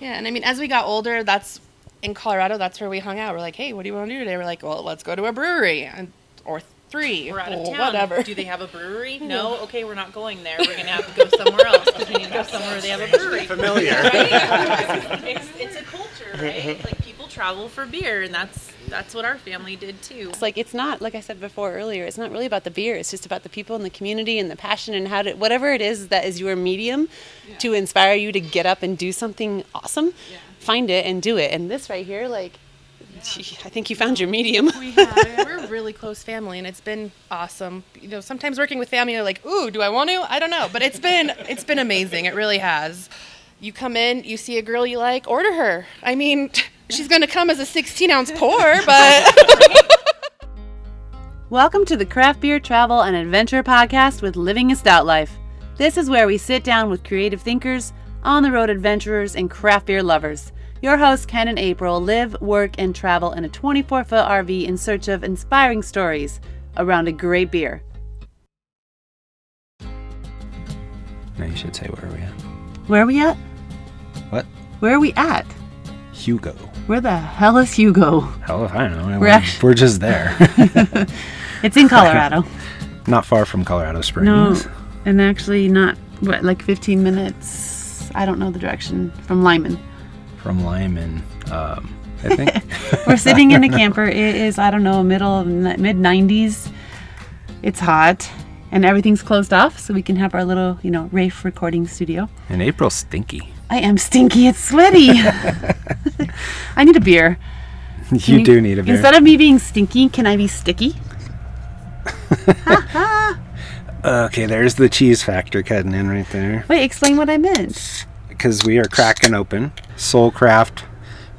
Yeah, and I mean, as we got older, that's in Colorado. That's where we hung out. We're like, hey, what do you want to do today? We're like, well, let's go to a brewery and or three We're out of or town. whatever. Do they have a brewery? No. Okay, we're not going there. We're gonna have to go somewhere else because we need to go somewhere where they have a brewery. Familiar. Right? it's, it's a culture, right? Like people travel for beer, and that's that's what our family did too. It's like it's not like I said before earlier. It's not really about the beer. It's just about the people in the community and the passion and how to whatever it is that is your medium to inspire you to get up and do something awesome. Find it and do it. And this right here, like, gee, I think you found your medium. we have. We're a really close family, and it's been awesome. You know, sometimes working with family, you're like, ooh, do I want to? I don't know, but it's been it's been amazing. It really has. You come in, you see a girl you like, order her. I mean, she's gonna come as a 16 ounce pour, but Welcome to the Craft Beer Travel and Adventure Podcast with Living a Stout Life. This is where we sit down with creative thinkers, on the road adventurers, and craft beer lovers. Your hosts, Ken and April, live, work, and travel in a 24 foot RV in search of inspiring stories around a great beer. Now you should say where are we at? Where are we at? What? Where are we at? Hugo. Where the hell is Hugo? Hell if I know. We're We're, actu- we're just there. It's in Colorado. Not far from Colorado Springs. no, and actually not, what, like 15 minutes? I don't know the direction from Limon. From Limon. Um, I think. We're sitting in a camper. It is, I don't know, middle mid 90s. It's hot and everything's closed off so we can have our little, you know, Rafe recording studio. and April's stinky. I am stinky. It's sweaty. I need a beer. You do need a beer. Instead of me being stinky, can I be sticky? okay, there's the cheese factor cutting in right there. Wait, explain what I meant. Because we are cracking open Soulcraft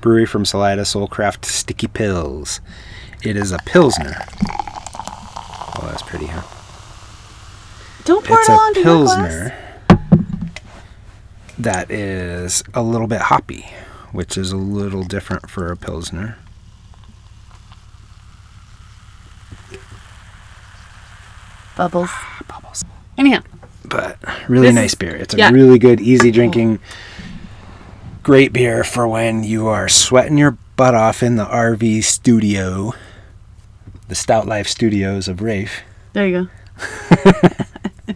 Brewery from Salida, Soulcraft Sticky Pills. It is a Pilsner. Oh, that's pretty, huh? Don't pour it's it all a onto your glass. That is a little bit hoppy, which is a little different for a pilsner. Bubbles. Ah, bubbles. Anyhow, But really This nice beer. It's a yeah. really good, easy drinking, great beer for when you are sweating your butt off in the RV studio, the Stout Life Studios of Rafe, there you go.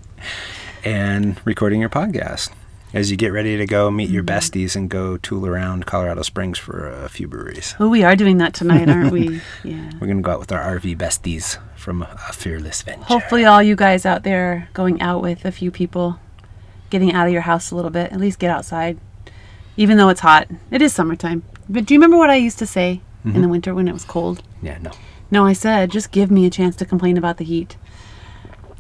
and recording your podcast. As you get ready to go meet Mm-hmm. your besties and go tool around Colorado Springs for a few breweries. Oh, we are doing that tonight, aren't we? Yeah. We're gonna go out with our RV besties from a fearless venture. Hopefully, all you guys out there going out with a few people, getting out of your house a little bit. At least get outside, even though it's hot. It is summertime. But do you remember what I used to say in the winter when it was cold? Yeah, no. No, I said just give me a chance to complain about the heat.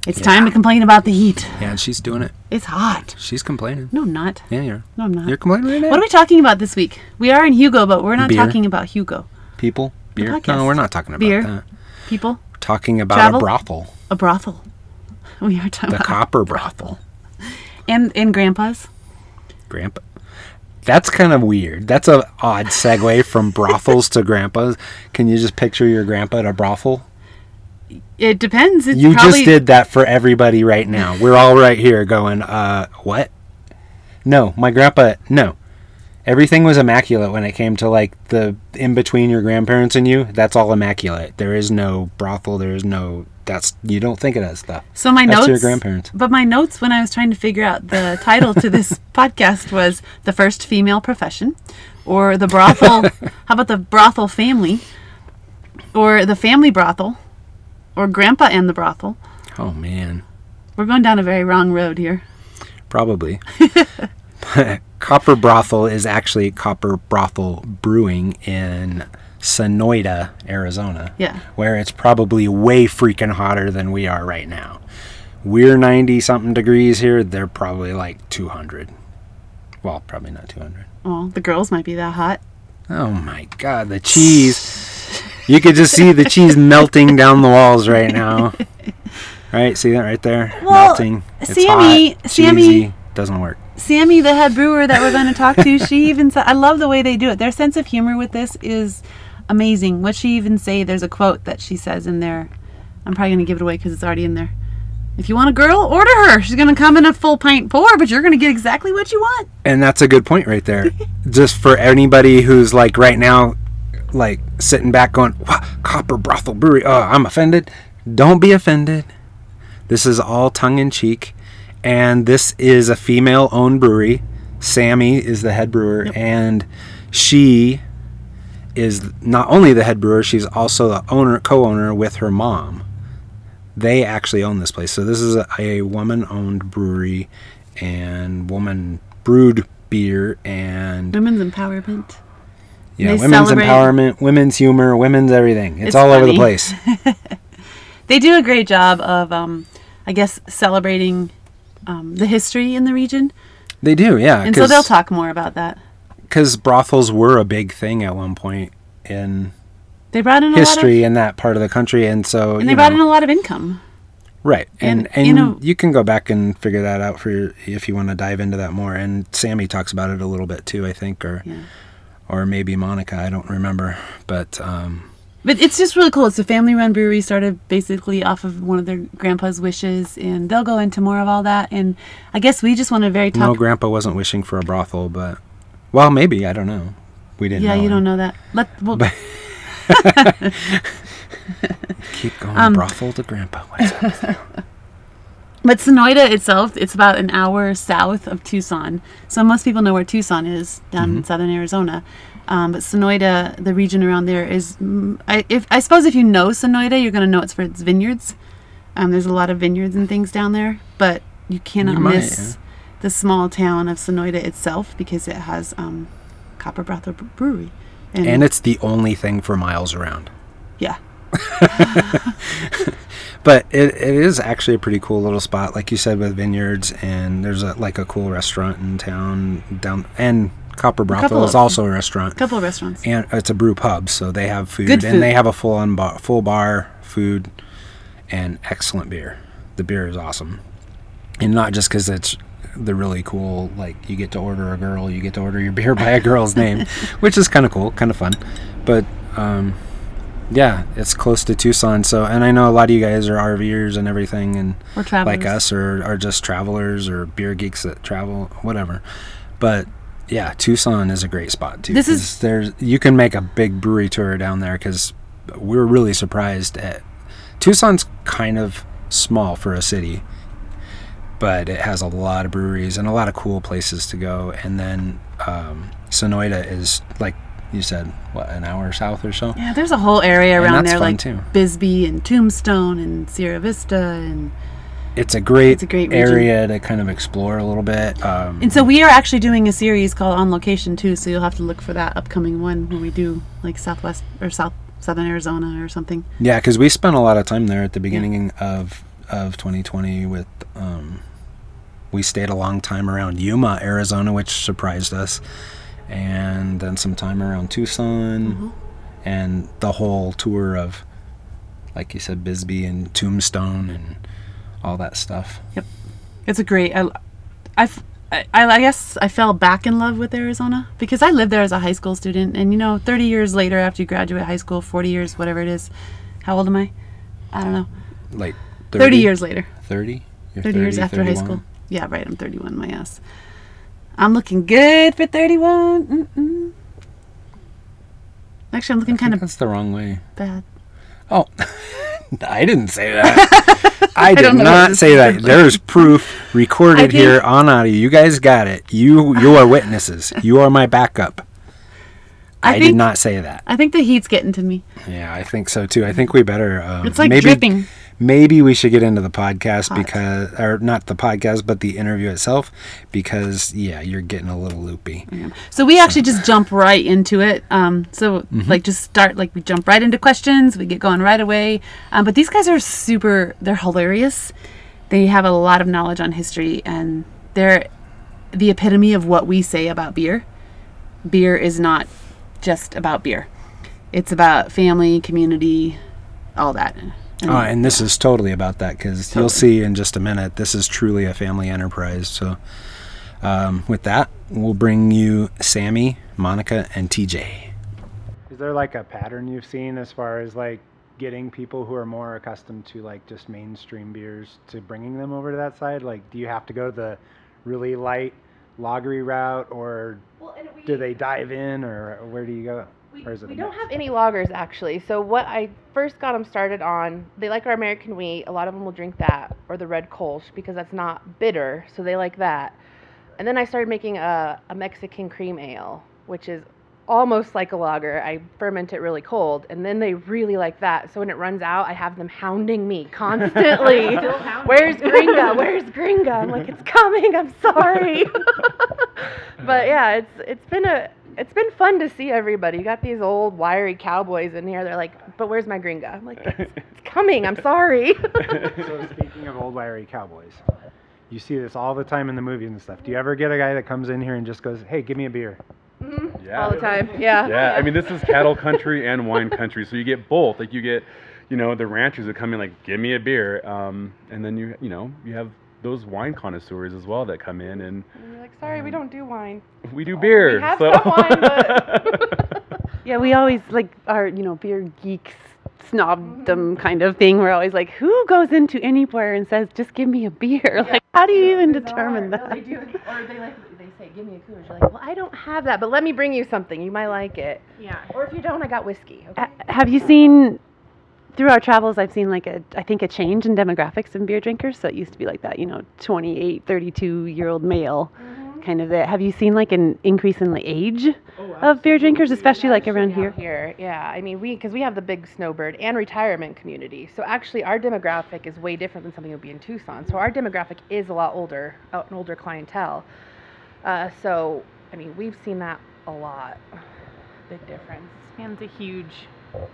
It's time to complain about the heat. Yeah, and she's doing it. It's hot. She's complaining. No, I'm not. Yeah, you're. No, I'm not. You're complaining right now. What are we talking about this week? We are in Hugo, but we're not Beer. talking about Hugo. People, beer. No, we're not talking about Beer. that. People, We're talking about Travel. a brothel, a brothel. We are talking the about copper brothel. and and grandpas. Grandpa. That's kind of weird. That's a odd segue from brothels to grandpas. Can you just picture your grandpa at a brothel? It depends. It's You probably, just did that for everybody right now. We're all right here going, uh, what? No, my grandpa, no. Everything was immaculate when it came to like the in between your grandparents and you. That's all immaculate. There is no brothel. There is no. That's you don't think of that stuff. So my That's notes. your grandparents. But my notes when I was trying to figure out the title to this podcast was the first female profession, or the brothel. how about the brothel family, or the family brothel, or grandpa and the brothel. Oh man, We're going down a very wrong road here. probably. Copper Brothel is actually Copper Brothel Brewing in Sonoita, Arizona. Yeah. Where it's probably way freaking hotter than we are right now. We're 90 something degrees here. They're probably like 200. Well, probably not 200. Oh, the girls might be that hot. Oh my god, the cheese. You could just see the cheese melting down the walls right now. Right? See that right there? Well, melting. It's Sammy- hot, Sammy- cheesy, doesn't work. Sammy, the head brewer that we're going to talk to, she even said, I love the way they do it. Their sense of humor with this is amazing. What she even say, there's a quote that she says in there. I'm probably going to give it away because it's already in there. If you want a girl, order her. She's gonna come in a full pint pour, but you're gonna get exactly what you want. And that's a good point right there. Just for anybody who's like right now, like sitting back going? Copper Brothel Brewery. Oh, I'm offended. Don't be offended. This is all tongue in cheek. And this is a female owned brewery. Sammy is the head brewer. And she is not only the head brewer, she's also the owner, co owner with her mom. They actually own this place. So this is a, a woman owned brewery and woman brewed beer and Women's empowerment. Yeah, They women's celebrate- empowerment, women's humor, women's everything. It's, It's all over the place. They do a great job of, um, I guess, celebrating um, the history in the region, They do, yeah. and so they'll talk more about that. Because brothels were a big thing at one point in They brought in a lot of, history in that part of the country, and so and they brought know, in a lot of income. right, and and, and you you, can go back and figure that out for your, if you want to dive into that more. And Sammy talks about it a little bit too, I think, or Yeah. Or maybe Monica, I don't remember, but um, But it's just really cool. It's a family-run brewery started basically off of one of their grandpa's wishes, and they'll go into more of all that. And I guess we just want to very talk. no, Grandpa wasn't wishing for a brothel, but well, maybe I don't know. We didn't. yeah, you him. don't know that. Let well, But- Keep going, Um, brothel to Grandpa. What is up? But Sonoita itself, it's about an hour south of Tucson. So most people know where Tucson is down Mm-hmm. in southern Arizona. Um, but Sonoita, the region around there, is mm, I, if I suppose if you know Sonoita, you're going to know it's for its vineyards. Um, there's a lot of vineyards and things down there, but you cannot You might, miss the small town of Sonoita itself because it has um, Copper Brothel Brewery. and it's the only thing for miles around. yeah, But it, it is actually a pretty cool little spot, like you said, with vineyards, and there's a like a cool restaurant in town down, and Copper Brothel is of- also a restaurant, a couple of restaurants. and it's a brew pub, so they have food, Good food. and they have a full on bar, full bar food, and excellent beer. The beer is awesome, and not just because it's the really cool, like you get to order a girl, you get to order your beer by a girl's name, which is kind of cool, kind of fun, but um, yeah, it's close to Tucson. So, and I know a lot of you guys are RVers and everything, and Or travelers. like us, or are just travelers or beer geeks that travel, whatever. But yeah, Tucson is a great spot too. This is- there's you can make a big brewery tour down there because we're really surprised at Tucson's kind of small for a city, but it has a lot of breweries and a lot of cool places to go. And then um, Sonoita is like you said, what an hour south or so. Yeah, there's a whole area And around that's there, like too. Bisbee and Tombstone and Sierra Vista, and It's a great, It's a great region. area to kind of explore a little bit. Um, and so we are actually doing a series called On Location too. So you'll have to look for that upcoming one when we do like Southwest or South Southern Arizona or something. Yeah, because we spent a lot of time there at the beginning of of 2020. With um, we stayed a long time around Yuma, Arizona, which surprised us, and then some time around Tucson, mm-hmm. and the whole tour of, like you said, Bisbee and Tombstone and all that stuff. Yep, it's a great. I, I've, I, I guess I fell back in love with Arizona because I lived there as a high school student, and you know, 30 years later after you graduate high school, 40 years, whatever it is. How old am I? I don't know. Like 30, years later. 30. You're 30, years after high school. Yeah, right. I'm 31. My ass. I'm looking good for 31. Mm-mm. Actually, I'm looking kind of that's the wrong way. bad. Oh, I didn't say that. I did don't know what not this say that. There's proof I recorded think- here on audio. You guys got it. You you are witnesses. You are my backup. I I, think- did not say that. I think the heat's getting to me. Yeah, I think so too. I think we better. Um, It's like maybe, dripping. Maybe we should get into the podcast Hot. because, or not the podcast, but the interview itself, because yeah, you're getting a little loopy. So we actually just jump right into it. Um, so Mm-hmm. like just start like we jump right into questions. We get going right away. Um, but these guys are super. They're hilarious. They have a lot of knowledge on history, and they're the epitome of what we say about beer. Beer is not just about beer. It's about family, community, all that. And- Oh, and this is totally about that because you'll see in just a minute. This is truly a family enterprise. So, um, with that, we'll bring you Sammy, Monica, and TJ. Is there like a pattern you've seen as far as like getting people who are more accustomed to like just mainstream beers to bringing them over to that side? Like, do you have to go to the really light lagery route, or Well, we, do they dive in, or where do you go? We, or is it we don't have any lagers actually. So what I first got them started on, they like our American wheat. A lot of them will drink that or the red Kolsch because that's not bitter, so they like that. And then I started making a, a Mexican cream ale, which is almost like a lager. I ferment it really cold, and then they really like that. So when it runs out, I have them hounding me constantly. Where's Gringa? Where's Gringa? I'm like, it's coming. I'm sorry. but yeah, it's it's been a it's been fun to see everybody. You got these old wiry cowboys in here. They're like, but where's my Gringa? I'm like, it's, it's coming. I'm sorry. so speaking of old wiry cowboys, you see this all the time in the movies and stuff. Do you ever get a guy that comes in here and just goes, "Hey, give me a beer"? Mhm. Yeah. All the time. Yeah. Yeah, I mean, this is cattle country and wine country, so you get both. Like you get, you know, the ranchers that come in like, give me a beer, um, and then you, you know, you have those wine connoisseurs as well that come in, and And you're like, sorry, we um, don't do wine. we do beer. We have so. some wine, but Yeah, we always like our, you know, beer geeks snobdom mm-hmm. kind of thing. We're always like, who goes into anywhere and says, just give me a beer? Like, how do you even determine No, that? they do, or they like they say, give me a Coors. You're like, well, I don't have that, but let me bring you something. You might like it. Yeah. Or if you don't, I got whiskey. Okay. Ha- Have you seen through our travels? I've seen like a, I think a change in demographics in beer drinkers. So it used to be like that, you know, 28, 32 year old male kind of. That. Have you seen like an increase in the age of beer drinkers, especially like around here? Here, yeah. I mean, we because we have the big snowbird and retirement community. So actually, our demographic is way different than something that would be in Tucson. So our demographic is a lot older, out an older clientele. Uh, so I mean, we've seen that a lot. Big difference. Span's a huge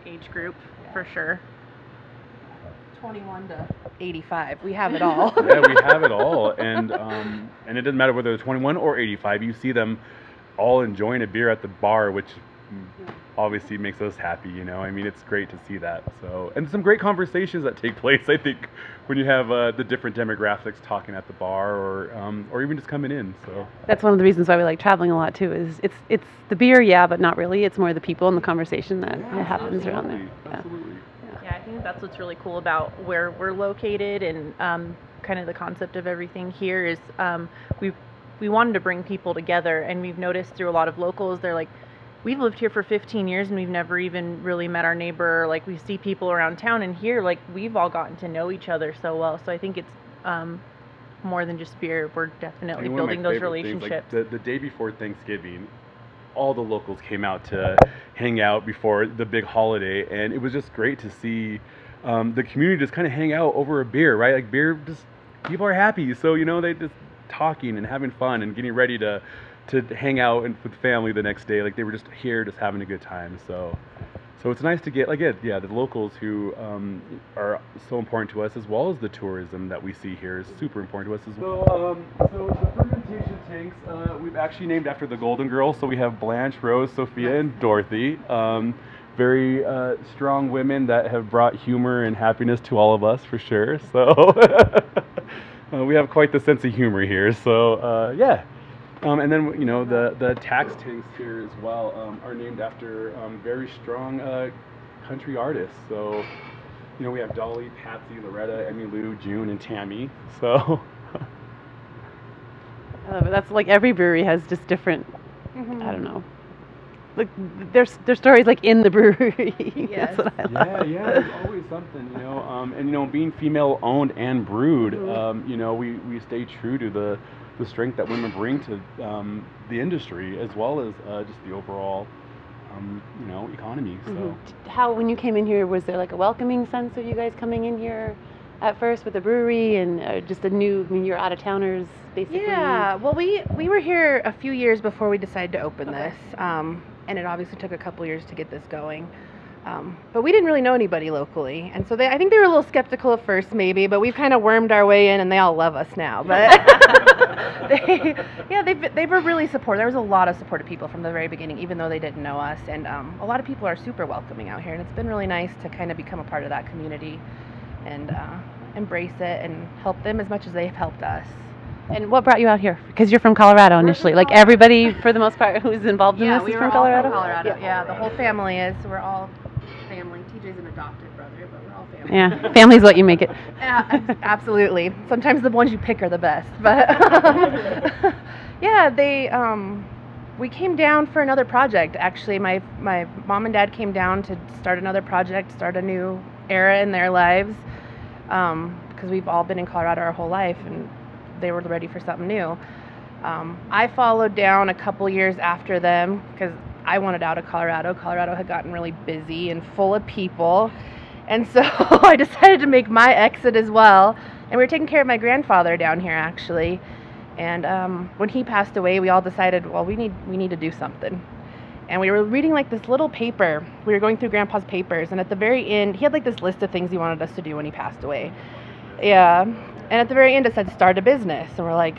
age group for sure. 21 to 85. We have it all. yeah, we have it all, and um, and it doesn't matter whether they're 21 or 85. You see them all enjoying a beer at the bar, which obviously makes us happy. You know, I mean, it's great to see that. So, and some great conversations that take place. I think when you have uh, the different demographics talking at the bar, or um, or even just coming in. So, That's one of the reasons why we like traveling a lot too. Is it's it's the beer, yeah, but not really. It's more the people and the conversation that that happens around there. absolutely, Yeah. absolutely. Yeah, I think that's what's really cool about where we're located and um, kind of the concept of everything here is um, we we wanted to bring people together, and we've noticed through a lot of locals, they're like, we've lived here for 15 years and we've never even really met our neighbor. Like we see people around town, and here, like we've all gotten to know each other so well. So I think it's um, more than just beer. We're I definitely mean, of my building those favorite things, relationships. like the, the day before Thanksgiving, all the locals came out to hang out before the big holiday, and it was just great to see um, the community just kind of hang out over a beer, right? Like beer, just people are happy, so you know they just talking and having fun and getting ready to to hang out and with family the next day. Like they were just here, just having a good time. So. So it's nice to get like it, yeah, the locals who um, are so important to us, as well as the tourism that we see here is super important to us as well. So, um, so the fermentation tanks uh, we've actually named after the Golden Girls. So we have Blanche, Rose, Sophia, and Dorothy. Um, very uh, strong women that have brought humor and happiness to all of us for sure. So uh, we have quite the sense of humor here. So uh, yeah. Um, and then you know the the tax tanks here as well um, are named after um, very strong uh, country artists. So you know we have Dolly, Patsy, Loretta, Emmylou, June, and Tammy. So I love it. That's like every brewery has just different. Mm-hmm. I don't know. Like there's there's stories like in the brewery. Yes. That's what I yeah, love. yeah, there's always something, you know. Um, and you know, being female owned and brewed, Mm-hmm. um, you know, we, we stay true to the the strength that women bring to um, the industry as well as uh, just the overall, um, you know, economy. So. Mhm. How when you came in here was there like a welcoming sense of you guys coming in here at first with the brewery and uh, just a new? I mean, you're out of towners basically. Yeah, well, we we were here a few years before we decided to open this, um, and it obviously took a couple years to get this going. Um, but we didn't really know anybody locally, and so they, I think they were a little skeptical at first, maybe. But we've kind of wormed our way in, and they all love us now. But they, yeah, they've they were really supportive. There was a lot of supportive people from the very beginning, even though they didn't know us, and um, a lot of people are super welcoming out here, and it's been really nice to kind of become a part of that community, and uh, embrace it and help them as much as they've helped us. And what brought you out here? Because you're from Colorado initially. Like everybody, for the most part, who's involved in this we is from Colorado. Yeah. the whole family is. We're all family. TJ's an adopted brother, but we're all family. Yeah, family's what you make it. Yeah, absolutely. Sometimes the ones you pick are the best, but yeah, they um, we came down for another project. Actually, my my mom and dad came down to start another project, start a new era in their lives, because we've all been in Colorado our whole life, and they were ready for something new. Um, I followed down a couple years after them because I wanted out of Colorado. Colorado had gotten really busy and full of people. And so I decided to make my exit as well. And we were taking care of my grandfather down here actually. And um, when he passed away, we all decided, well, we need we need to do something. And we were reading like this little paper. We were going through Grandpa's papers, and at the very end, he had like this list of things he wanted us to do when he passed away. Yeah. And at the very end, it said start a business, and we're like,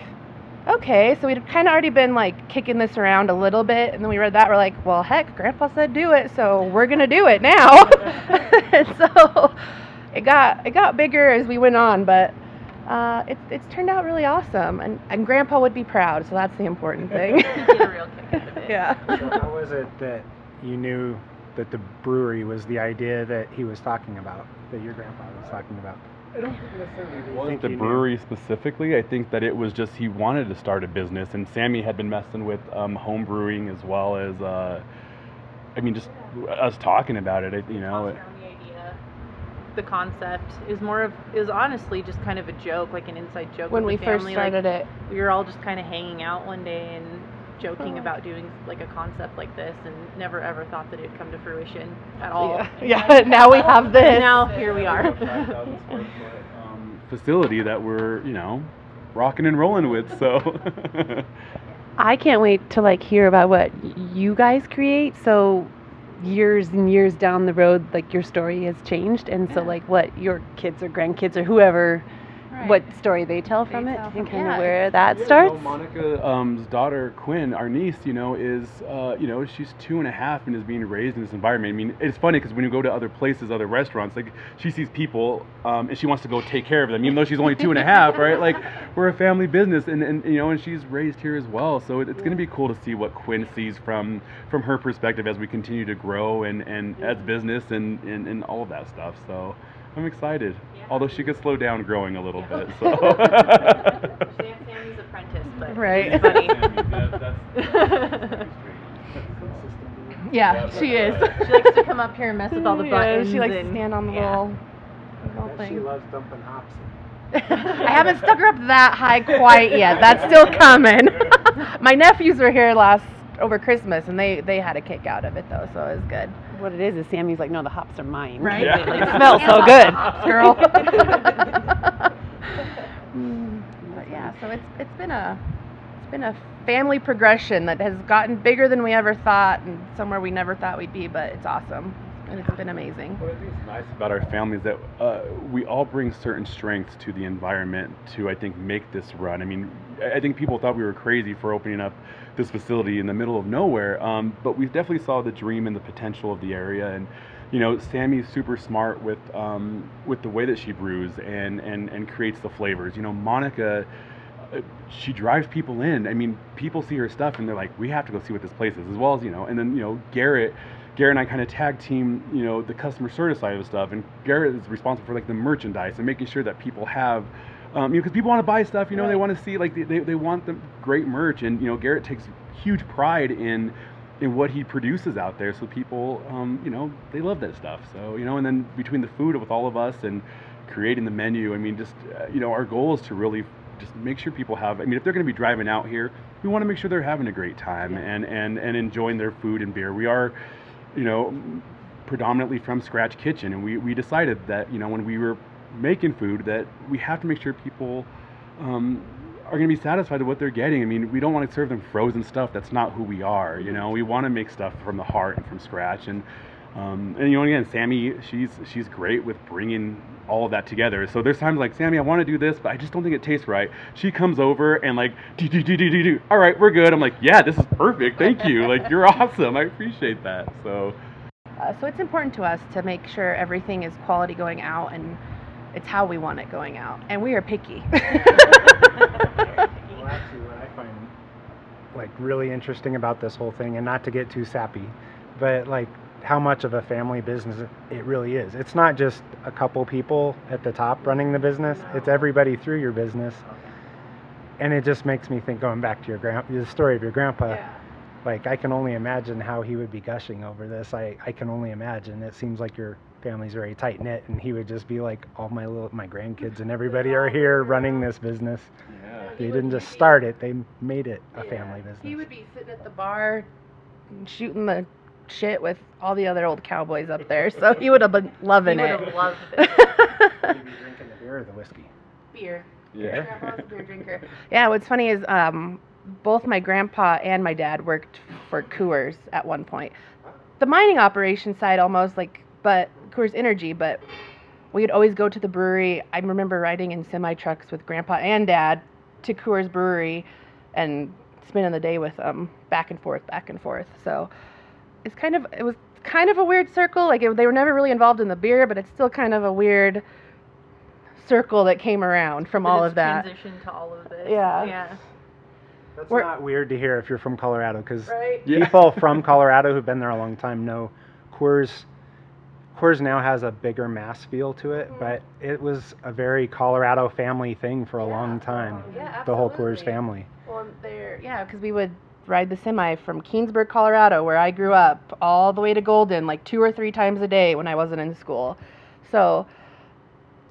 okay. So we'd kind of already been like kicking this around a little bit, and then we read that. We're like, well, heck, Grandpa said do it, so we're gonna do it now. and so it got it got bigger as we went on, but uh, it, it's turned out really awesome, and, and Grandpa would be proud, so that's the important thing. Get a real kick out of it. yeah. So how was it that you knew that the brewery was the idea that he was talking about, that your grandpa was talking about? I don't think necessarily was think the you knew? brewery specifically. I think that it was just he wanted to start a business, and Sammy had been messing with um, home brewing as well as, uh, I mean, just us talking about it. it you know, it, the concept is more of is honestly just kind of a joke, like an inside joke. When we with the first started like, it, we were all just kind of hanging out one day and joking Oh. about doing like a concept like this, and never ever thought that it'd come to fruition at all. yeah, yeah. Now we have this. Now here we are. a 5,000 square foot, um, facility that we're you know rocking and rolling with. So I can't wait to like hear about what you guys create. So years and years down the road, like your story has changed, and so like what your kids or grandkids or whoever, what story they tell They from it, tell and kind yeah, of where that Yeah, starts. You know, Monica, um's daughter Quinn, our niece, you know, is uh, you know she's two and a half and is being raised in this environment. I mean, it's funny because when you go to other places, other restaurants, like she sees people um, and she wants to go take care of them, even though she's only two and a half, right? Like we're a family business, and, and you know, and she's raised here as well. So it, it's going to be cool to see what Quinn sees from from her perspective as we continue to grow and and as business and and, and all of that stuff. So. I'm excited, although she could slow down growing a little bit. So. Sam- Sammy's apprentice, but Right. it's funny. Yeah, she is. she likes to come up here and mess with all the Yeah, buttons. she likes to stand on the yeah. little, little thing. She loves dumping hops. I haven't stuck her up that high quite yet. That's still coming. My nephews were here last over Christmas, and they they had a kick out of it though, so it was good. What it is is Sammy's like, no, the hops are mine. Right. Yeah. They smell so good. girl. But yeah, so it's it's been a it's been a family progression that has gotten bigger than we ever thought, and somewhere we never thought we'd be. But it's awesome, and it's been amazing. What I think is nice about our family is that uh, we all bring certain strengths to the environment to, I think, make this run. I mean, I I think people thought we were crazy for opening up this facility in the middle of nowhere, um, but we definitely saw the dream and the potential of the area. And you know, Sammy's super smart with um, with the way that she brews and and and creates the flavors. You know, Monica. uh, She drives people in. I mean, people see her stuff and they're like, "We have to go see what this place is," as well as you know. And then you know, Garrett, Garrett and I kind of tag team, you know, the customer service side of stuff, and Garrett is responsible for like the merchandise and making sure that people have, um, you know, because people want to buy stuff, you know, they want to see like they, they, they want the great merch, and you know, Garrett takes huge pride in in what he produces out there, so people, um, you know, they love that stuff. So you know, and then between the food with all of us and creating the menu, I mean, just uh, you know, our goal is to really just make sure people have. I mean, if they're going to be driving out here, we want to make sure they're having a great time and and and enjoying their food and beer. We are you know, predominantly from scratch kitchen, and we, we decided that you know when we were making food that we have to make sure people um, are going to be satisfied with what they're getting. I mean, we don't want to serve them frozen stuff. That's not who we are. You know, we want to make stuff from the heart and from scratch. And um, and you know, again, Sammy, she's she's great with bringing all of that together. So there's times like Sammy, I want to do this, but I just don't think it tastes right. She comes over and like, do do do do do do. All right, we're good. I'm like, yeah, this is perfect. Thank you. Like, you're awesome. I appreciate that. So. Uh, so it's important to us to make sure everything is quality going out, and it's how we want it going out. And we are picky. Well, actually, what I find like really interesting about this whole thing, and not to get too sappy, but like how much of a family business it really is. It's not just a couple people at the top running the business; it's everybody through your business. And it just makes me think, going back to your grand, the story of your grandpa. Like I can only imagine how he would be gushing over this. I, I can only imagine. It seems like your family's very tight knit, and he would just be like, all my little my grandkids and everybody are here running this business. Yeah. They didn't just start it; they made it a family business. He would be sitting at the bar shooting the shit with all the other old cowboys up there. So he would have been loving He it. would have loved it. He'd be drinking the beer or the whiskey. beer. Yeah. Grandpa's a beer drinker. Yeah, what's funny is um, both my grandpa and my dad worked for Coors at one point. The mining operation side almost like, but Coors Energy, but we'd always go to the brewery. I remember riding in semi trucks with grandpa and dad to Coors Brewery and spending the day with them back and forth, back and forth. So it's kind of, it was kind of a weird circle. Like it, they were never really involved in the beer, but it's still kind of a weird circle that came around from all of that. Transition to all of this. Yeah. Yeah. That's We're- not weird to hear if you're from Colorado, because Right. Yeah. people from Colorado who've been there a long time know Coors. Coors now has a bigger mass feel to it, but mm. it was a very Colorado family thing for a long time. Yeah, the whole Coors family. Well, there, yeah, because we would ride the semi from Keenesburg, Colorado, where I grew up, all the way to Golden, like two or three times a day when I wasn't in school. So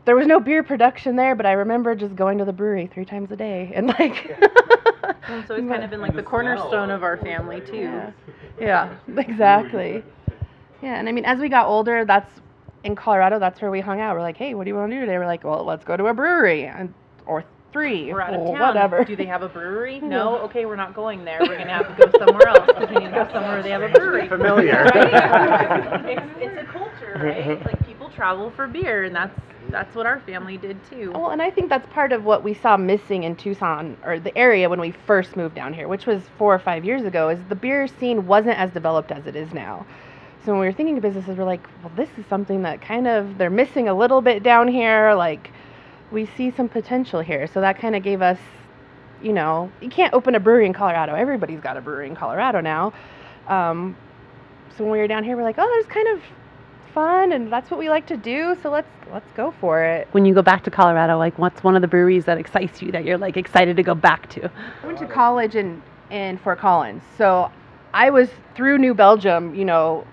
there was no beer production there, but I remember just going to the brewery three times a day and like. And so it's kind of been like the the cornerstone of our family too. Yeah, yeah, exactly. Yeah, and I mean, as we got older, that's in Colorado. That's where we hung out. We're like, hey, what do you want to do today? We're like, well, let's go to a brewery, and or three, We're out of or town. whatever. Do they have a brewery? No. Okay, we're not going there. We're gonna have to go somewhere else. because We need to go somewhere where they have a brewery. Familiar. Right? it's, it's a culture, right? Like people travel for beer, and that's that's what our family did too. Well, and I think that's part of what we saw missing in Tucson or the area when we first moved down here, which was four or five years ago, is the beer scene wasn't as developed as it is now. So when we were thinking of businesses, we're like, well, this is something that kind of they're missing a little bit down here. Like, we see some potential here. So that kind of gave us, you know, you can't open a brewery in Colorado. Everybody's got a brewery in Colorado now. Um, so when we were down here, we're like, oh, there's kind of fun, and that's what we like to do. So let's let's go for it. When you go back to Colorado, like what's one of the breweries that excites you that you're like excited to go back to? I went to college in, in Fort Collins. So I was through New Belgium, you know,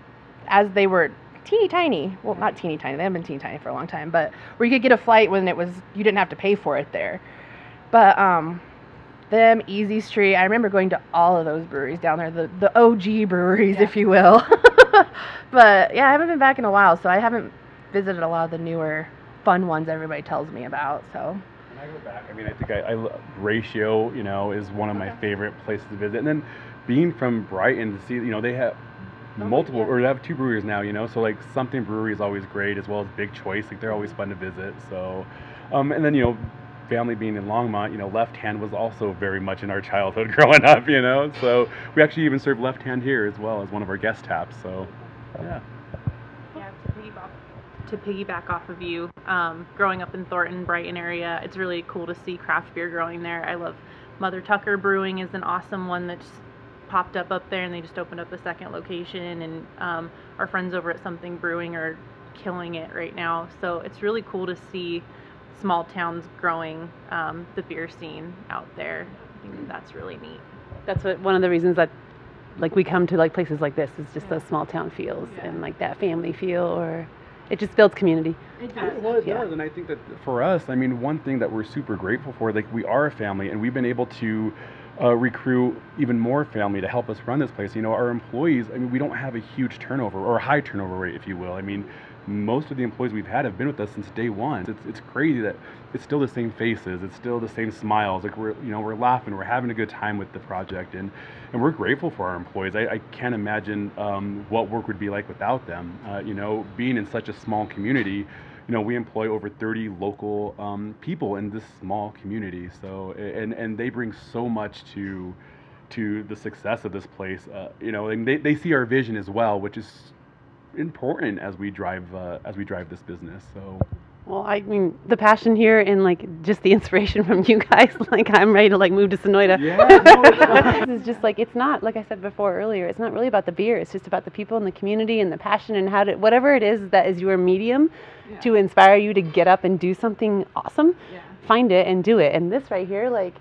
as they were teeny tiny. Well, not teeny tiny. They haven't been teeny tiny for a long time, but where you could get a flight when it was, you didn't have to pay for it there. But, um, them, Easy Street, I remember going to all of those breweries down there, the, the OG breweries, if you will. but yeah, I haven't been back in a while, so I haven't visited a lot of the newer, fun ones everybody tells me about. So When I go back, I mean, I think I, I Ratio, you know, is one of my favorite places to visit. And then being from Brighton to see, you know, they have multiple, or they have two breweries now, you know, so like Something Brewery is always great, as well as Big Choice. Like they're always fun to visit. So, um, and then you know, family being in Longmont, you know, Left Hand was also very much in our childhood growing up, you know. So we actually even serve Left Hand here as well as one of our guest taps. So, yeah. Yeah, to piggyback, to piggyback off of you, um, growing up in Thornton, Brighton area, it's really cool to see craft beer growing there. I love Mother Tucker Brewing is an awesome one that just popped up up there, and they just opened up a second location. And um, our friends over at Something Brewing are killing it right now. So it's really cool to see small towns growing um, the beer scene out there. I think that's really neat. That's what one of the reasons that like we come to like places like this is just those small town feels and like that family feel or it just builds community. It Well, it Yeah. does, and I think that for us, I mean, one thing that we're super grateful for, like we are a family, and we've been able to uh, recruit even more family to help us run this place. You know, our employees, I mean, we don't have a huge turnover or a high turnover rate, if you will. I mean, most of the employees we've had have been with us since day one. It's, it's crazy that it's still the same faces, it's still the same smiles. Like we're, you know, we're laughing, we're having a good time with the project, and and we're grateful for our employees. I, I can't imagine um, what work would be like without them. Uh, you know, being in such a small community, you know, we employ over 30 local um, people in this small community. So, and and they bring so much to to the success of this place. Uh, you know, and they, they see our vision as well, which is important as we drive uh, as we drive this business. So, Well, I mean, the passion here and like just the inspiration from you guys. Like, I'm ready to like move to Sonoita. Yeah, no, it's this is just like it's not like I said before earlier. It's not really about the beer. It's just about the people in the community and the passion and how to whatever it is that is your medium to inspire you to get up and do something awesome. Yeah. Find it and do it. And this right here, like,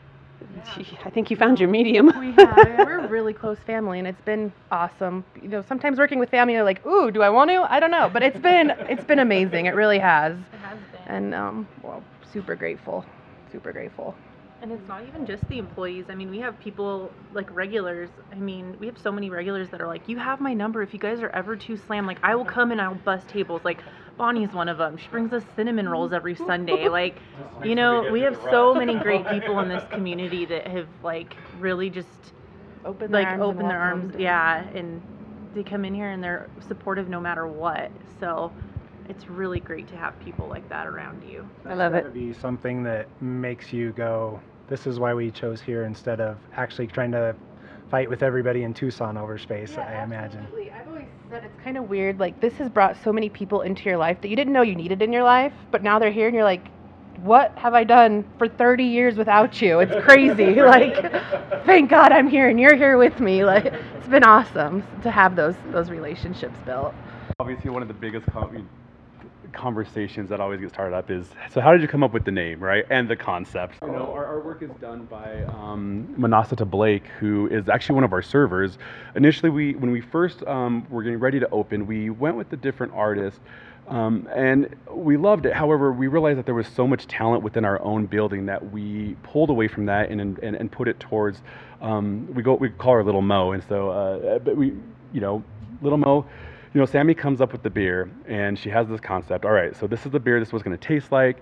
gee, I think you found your medium. We have. We're a really close family, and it's been awesome. You know, sometimes working with family, you're like, "Ooh, do I want to? I don't know." But it's been it's been amazing. It really has. It has been. And um, well, super grateful, super grateful. And it's not even just the employees. I mean, we have people like regulars. I mean, we have so many regulars that are like, "You have my number. If you guys are ever too slammed, like I will come and I'll bust tables." Like Bonnie's one of them. She brings us cinnamon rolls every Sunday. Like, you know, we have so many great people in this community that have like really just Open like their arms and open their arms. us. Yeah, and they come in here and they're supportive no matter what. So it's really great to have people like that around you. I love it. gotta be something that makes you go, this is why we chose here instead of actually trying to fight with everybody in Tucson over space, I imagine. Absolutely. I've always said it's kind of weird. Like this has brought so many people into your life that you didn't know you needed in your life, but now they're here and you're like, what have I done for 30 years without you? It's crazy. like, thank God I'm here and you're here with me. Like, it's been awesome to have those those relationships built. Obviously, one of the biggest com- conversations that always get started up is so how did you come up with the name right and the concept you know our, our work is done by um, manasata blake who is actually one of our servers initially we when we first um, were getting ready to open we went with the different artists. um, and we loved it however we realized that there was so much talent within our own building that we pulled away from that and and, and put it towards um, we go we call her little mo and so uh, but we you know little mo you know, Sammy comes up with the beer and she has this concept. All right, so this is the beer. This was going to taste like.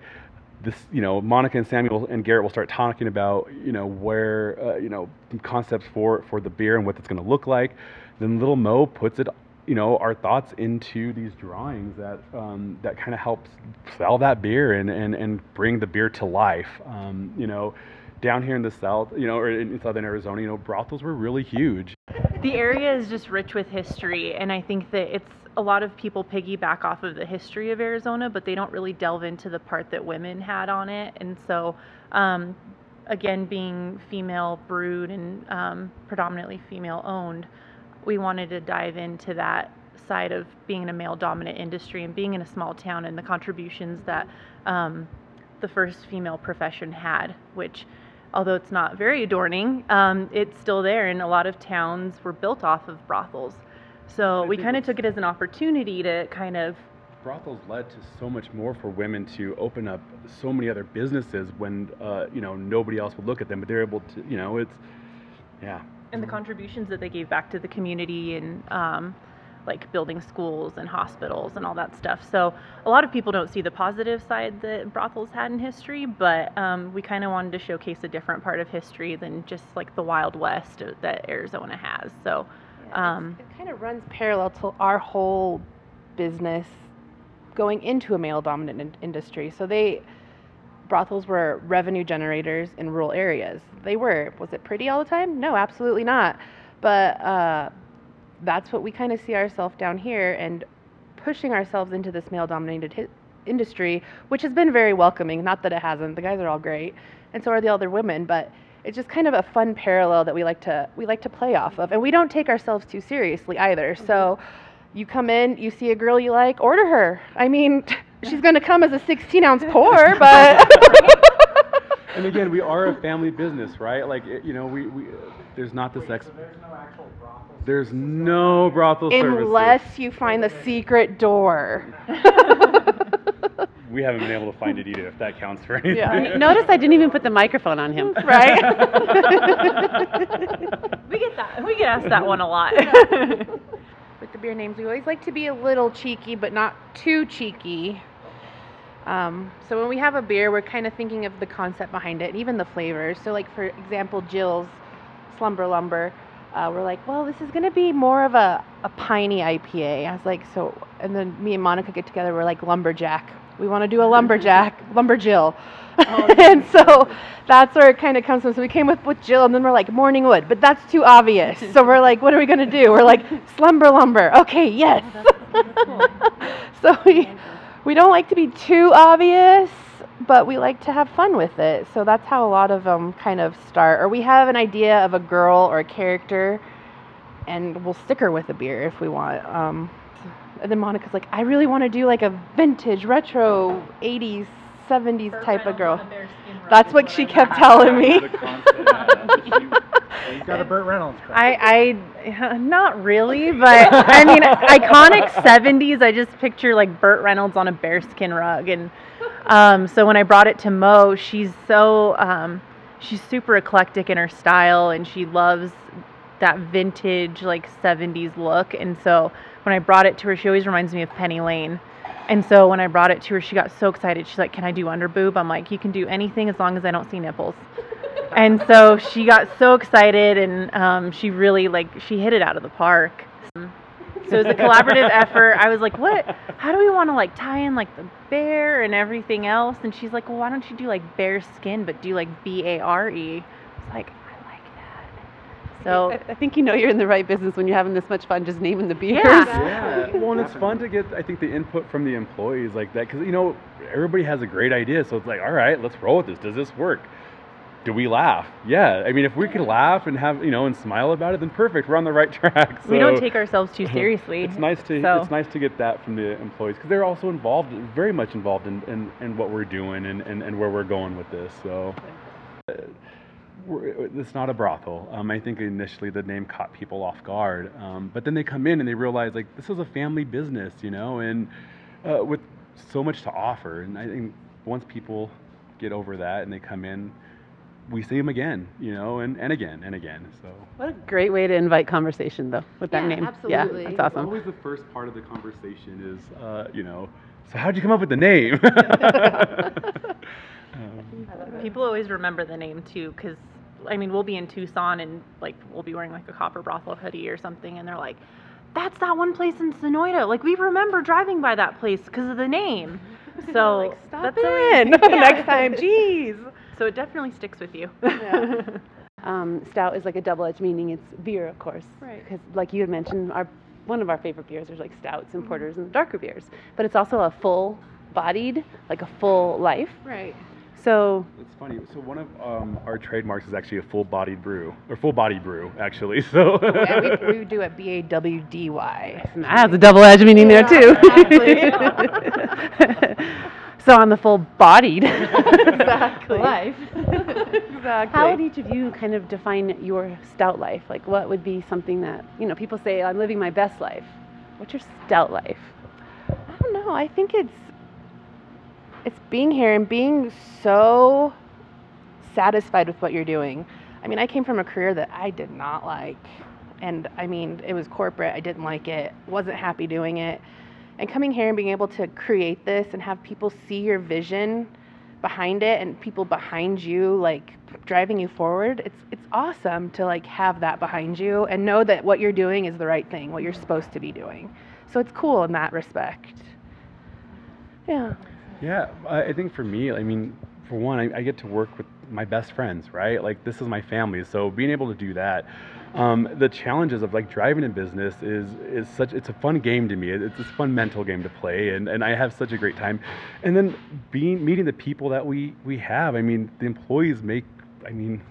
This, you know, Monica and Samuel and Garrett will start talking about, you know, where, uh, you know, concepts for for the beer and what it's going to look like. Then little Mo puts it, you know, our thoughts into these drawings that um, that kind of helps sell that beer and and and bring the beer to life. Um, you know, down here in the south, you know, or in southern Arizona, you know, brothels were really huge. The area is just rich with history and i think that it's a lot of people piggyback off of the history of arizona but they don't really delve into the part that women had on it. And so um, again being female brewed and um, predominantly female owned we wanted to dive into that side of being in a male dominant industry and being in a small town and the contributions that um, the first female profession had which although it's not very adorning, um, it's still there, and a lot of towns were built off of brothels. So I we kind of took it as an opportunity to kind of brothels led to so much more for women to open up so many other businesses when uh, you know nobody else would look at them but they're able to you know it's yeah and the contributions that they gave back to the community and um, like building schools and hospitals and all that stuff. So a lot of people don't see the positive side that brothels had in history, but um, we kind of wanted to showcase a different part of history than just like the Wild West that Arizona has. So um, it kind of runs parallel to our whole business going into a male dominant in- industry. So they brothels were revenue generators in rural areas. They were. Was it pretty all the time? No, absolutely not. But uh, that's what we kind of see ourselves down here and pushing ourselves into this male dominated hi- industry, which has been very welcoming. Not that it hasn't. The guys are all great, and so are the other women. But it's just kind of a fun parallel that we like to we like to play off of, and we don't take ourselves too seriously either. Mm-hmm. So. You come in, you see a girl you like, order her. I mean, she's going to come as a 16 ounce pour, but and again we are a family business right like it, you know we, we there's not this ex there's no actual brothel. there's no brothel services unless you find the secret door. we haven't been able to find it either if that counts for anything Yeah. Notice I didn't even put the microphone on him. right? we get that. We get asked that one a lot. With the beer names, we always like to be a little cheeky, but not too cheeky. Um, so when we have a beer, we're kind of thinking of the concept behind it, and even the flavors. So, like for example, Jill's Slumber Lumber, uh, we're like, well, this is gonna be more of a, a piney IPA. I was like, so, and then me and Monica get together. We're like lumberjack. We want to do a lumberjack, lumber Jill, and so that's where it kind of comes from. So we came with with Jill, and then we're like Morningwood, but that's too obvious. So we're like, what are we gonna do? We're like Slumber Lumber. Okay, yes. so we we don't like to be too obvious, but we like to have fun with it. So that's how a lot of them kind of start. Or we have an idea of a girl or a character, and we'll stick her with a beer if we want. Um, and then Monica's like, I really want to do like a vintage, retro, 80s, 70s type of girl. That's what she kept telling me. The concept. You got a Burt Reynolds. Crowd. I, I, not really, but I mean, iconic '70s. I just picture like Burt Reynolds on a bearskin rug, and um, so when I brought it to Mo, she's so um, she's super eclectic in her style, and she loves that vintage like '70s look. And so when I brought it to her, she always reminds me of Penny Lane. And so when I brought it to her, she got so excited. She's like, "Can I do under boob?" I'm like, "You can do anything as long as I don't see nipples." and so she got so excited and um, she really like she hit it out of the park so it was a collaborative effort i was like what how do we want to like tie in like the bear and everything else and she's like well why don't you do like bear skin but do like b-a-r-e it's like i like that so I, I think you know you're in the right business when you're having this much fun just naming the beers. Yeah. Yeah, well, and it's fun to get, I think, the input from the employees like that because you know everybody has a great idea, so it's like, all right, let's roll with this. Does this work? Do we laugh? Yeah, I mean, if we can laugh and have you know and smile about it, then perfect. We're on the right track. we don't take ourselves too seriously It's nice to So- it's nice to get that from the employees because they're also involved, very much involved in, in, in what we're doing and, and, and where we're going with this. So we're, it's not a brothel. Um, I think initially the name caught people off guard, um, but then they come in and they realize like this is a family business, you know, and uh, with so much to offer. And I think once people get over that and they come in, we see them again, you know, and, and again and again. So. What a great way to invite conversation, though, with that Yeah, name. absolutely. Yeah, that's awesome. always the first part of the conversation is, uh, you know, so how'd you come up with the name? Um, People always remember the name too, because I mean, we'll be in Tucson and like we'll be wearing like a copper brothel hoodie or something, and they're like, "That's that one place in Sonoita." Like we remember driving by that place because of the name." So Like, stop that's in always- next time. Jeez. So it definitely sticks with you. Um, stout is like a double-edged meaning. It's beer, of course, Right. Because, like you had mentioned, our one of our favorite beers are like stouts and porters and darker beers. But it's also a full-bodied, like a full life. Right. So it's funny. So one of um, our trademarks is actually a full-bodied brew, or full-body brew, actually. So Yeah, we, we do it B A W D Y. that has a double-edged meaning there too. so on the full-bodied Exactly. life. Exactly. How would each of you kind of define your stout life? Like, what would be something that, you know, people say, I'm living my best life. What's your stout life? I don't know. I think it's it's being here and being so satisfied with what you're doing. I mean, I came from a career that I did not like. And I mean, it was corporate. I didn't like it. Wasn't happy doing it. And coming here and being able to create this and have people see your vision behind it and people behind you like driving you forward, it's it's awesome to like have that behind you and know that what you're doing is the right thing, what you're supposed to be doing. So it's cool in that respect. Yeah. Yeah, I think for me, I mean, for one, I, I get to work with my best friends, right? Like this is my family, so being able to do that. Um, the challenges of like driving a business is is such it's a fun game to me. It's a fun mental game to play, and, and I have such a great time. And then being meeting the people that we we have. I mean, the employees make. I mean,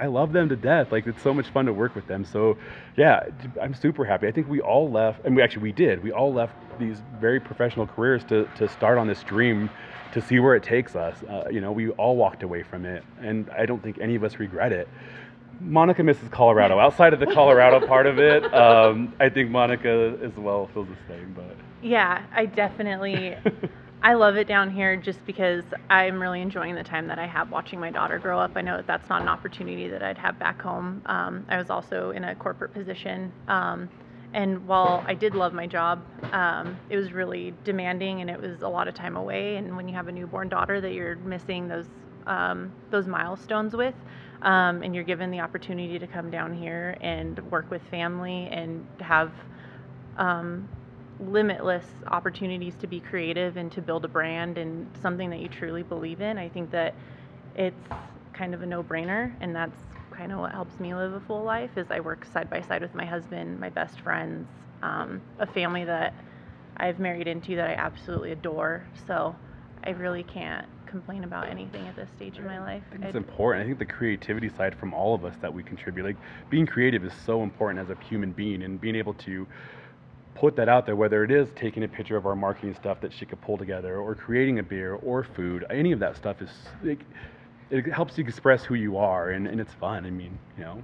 I love them to death. Like it's so much fun to work with them. So, yeah, I'm super happy. I think we all left, and we actually we did. We all left these very professional careers to to start on this dream, to see where it takes us. Uh, you know, we all walked away from it, and I don't think any of us regret it. Monica misses Colorado. Outside of the Colorado part of it, um, I think Monica as well feels the same. But Yeah, I definitely I love it down here just because I'm really enjoying the time that I have watching my daughter grow up. I know that that's not an opportunity that I'd have back home. Um, I was also in a corporate position. Um, and while I did love my job, um, it was really demanding and it was a lot of time away. And when you have a newborn daughter that you're missing those um, those milestones with, um, and you're given the opportunity to come down here and work with family and have um, limitless opportunities to be creative and to build a brand and something that you truly believe in. I think that it's kind of a no-brainer, and that's kind of what helps me live a full life. Is I work side by side with my husband, my best friends, um, a family that I've married into that I absolutely adore. So I really can't complain about anything at this stage in my life. I think it's I- important. I think the creativity side from all of us that we contribute, like being creative, is so important as a human being, and being able to put that out there, whether it is taking a picture of our marketing stuff that she could pull together, or creating a beer or food, any of that stuff is like, it helps you express who you are, and, and it's fun. I mean, you know.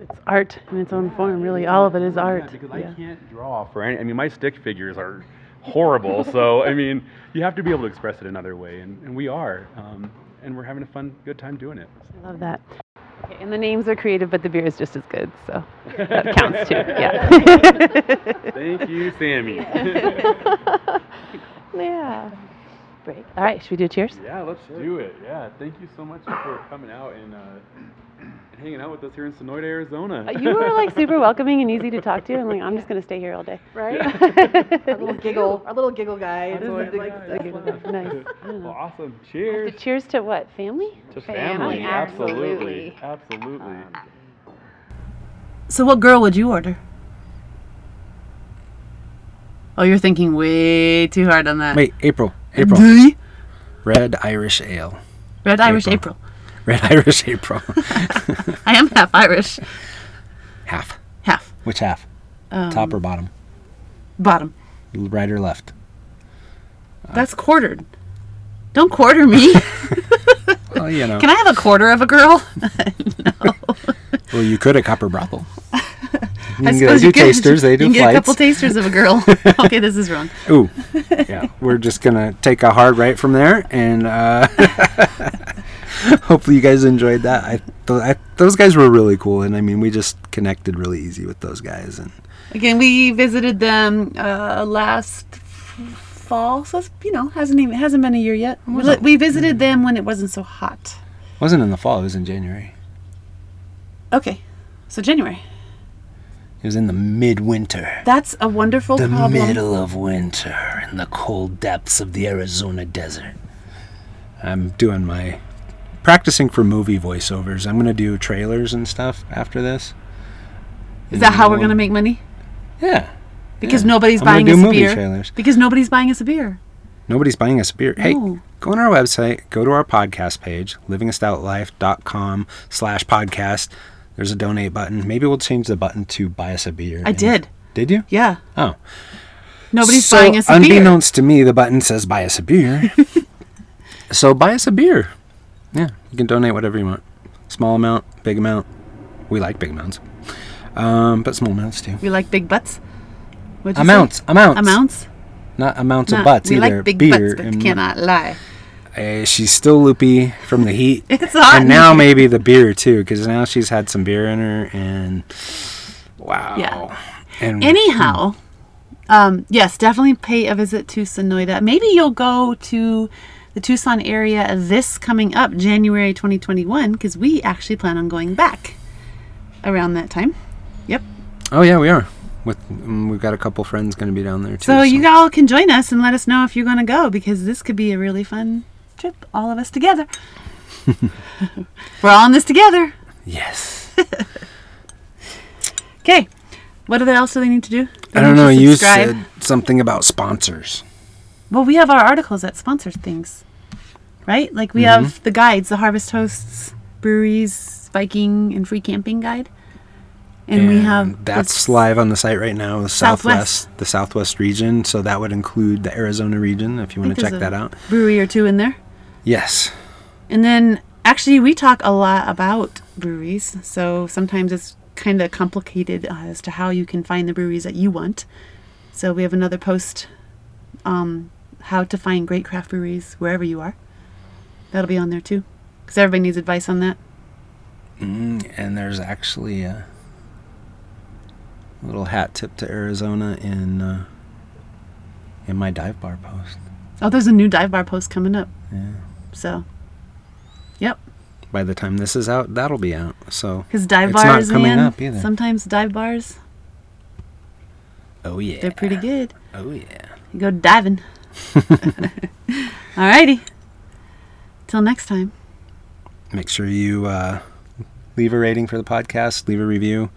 it's art in its own form. Really, all of it is art. Yeah, because I can't draw for any. I mean, my stick figures are horrible. so I mean, you have to be able to express it another way, and, and we are, um, and we're having a fun, good time doing it. I love that. Okay, and the names are creative, but the beer is just as good, so that counts too. Yeah. Thank you, Sammy. yeah. Break. All right, should we do cheers? yeah, let's do it. Yeah, thank you so much for coming out and, uh, and hanging out with us here in Sonoita, Arizona. Uh, You were like super welcoming and easy to talk to, I'm like I'm just gonna stay here all day. Right? Yeah. Our little giggle, our little giggle guy. Is what the- I the giggle Nice. Well, awesome. So Cheers. cheers to what? Family? To family, family. Absolutely. absolutely. Absolutely. So what girl would you order? Oh, you're thinking way too hard on that. Wait, April. April. Red Red Irish Ale. Red Irish April. April. Red Irish April. I am half Irish. half. Half. Which half? Um, Top or bottom? Bottom. Right or left? That's quartered. Don't quarter me. Well, you know. Can I have a quarter of a girl? no. well, you could at Copper Brothel. You I can suppose do you tasters. They do You can get a couple tasters of a girl. okay, this is wrong. Ooh, yeah. We're just gonna take a hard right from there, and uh, hopefully you guys enjoyed that. I, th- I those guys were really cool, and I mean we just connected really easy with those guys, and Again, we visited them uh, last fall, so it's, you know hasn't even hasn't been a year yet. We, we visited them when it wasn't so hot. It wasn't in the fall. It was in January. Okay, so January. It was in the midwinter. That's a wonderful time. In The problem. middle of winter in the cold depths of the Arizona desert. I'm doing my practicing for movie voiceovers. I'm going to do trailers and stuff after this. Is that how we're gonna make money? Yeah. Because yeah. nobody's I'm buying us a beer. trailers. Because nobody's buying us a beer. Nobody's buying us a beer. Hey, No. go on our website, go to our podcast page, livingastoutlife.com slash podcast. There's a donate button. Maybe we'll change the button to buy us a beer. I did. Did you? Yeah. Oh. Nobody's So, buying us a beer. unbeknownst to me, the button says buy us a beer. so buy us a beer. Yeah, you can donate whatever you want. Small amount, big amount. We like big amounts. Um, but small amounts too. We like big butts. What'd Amounts, amounts. Amounts. Not amounts Nah, of butts we either. like big beer butts, but cannot lie. Uh, she's still loopy from the heat. It's hot. and now maybe the beer too, because now she's had some beer in her, and wow. Yeah. And Anyhow, um, yes, definitely pay a visit to Sonoita. Maybe you'll go to the Tucson area this coming up, January 2021, because we actually plan on going back around that time. Yep. oh yeah, we are. With um, we've got a couple friends going to be down there too. So you all can join us and let us know if you're going to go because this could be a really fun trip, all of us together. We're all in this together. yes. Okay. What other else do they need to do? They I don't know. You said something about sponsors. Well, we have our articles that sponsor things, right? Like we Mm-hmm. have the guides, the Harvest Hosts, breweries, Viking, and free camping guide, and, we have that's live on the site right now. The Southwest. Southwest, the Southwest region. So that would include the Arizona region if you want to check that out. brewery or two in there. Yes. And then actually, we talk a lot about breweries, so sometimes it's kind of complicated as to how you can find the breweries that you want. So we have another post, um, how to find great craft breweries wherever you are. That'll be on there too, because everybody needs advice on that. Mm, and there's actually a little hat tip to Arizona in uh, in my dive bar post. Oh, there's a new dive bar post coming up. Yeah. So, yep. By the time this is out, that'll be out. So Because dive It's not bars, coming man. up either. Sometimes dive bars, oh yeah, they're pretty good. Oh yeah. You go diving. Alrighty. Till next time. Make sure you uh, leave a rating for the podcast, leave a review,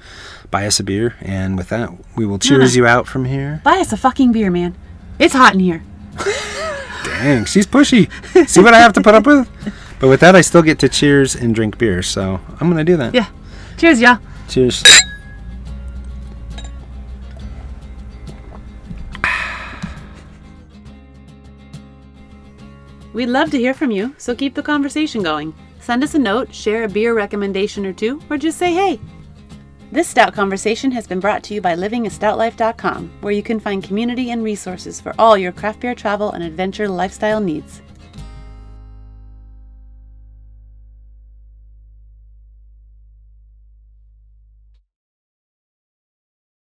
buy us a beer, and with that, we will cheers you out from here. Buy us a fucking beer, man. It's hot in here. Dang, she's pushy. See what I have to put up with? But with that, I still get to cheers and drink beer, so I'm gonna do that. Yeah. Cheers, y'all. Cheers. We'd love to hear from you, so keep the conversation going. Send us a note, share a beer recommendation or two, or just say hey. This Stout Conversation has been brought to you by livingastoutlife.com, where you can find community and resources for all your craft beer travel and adventure lifestyle needs.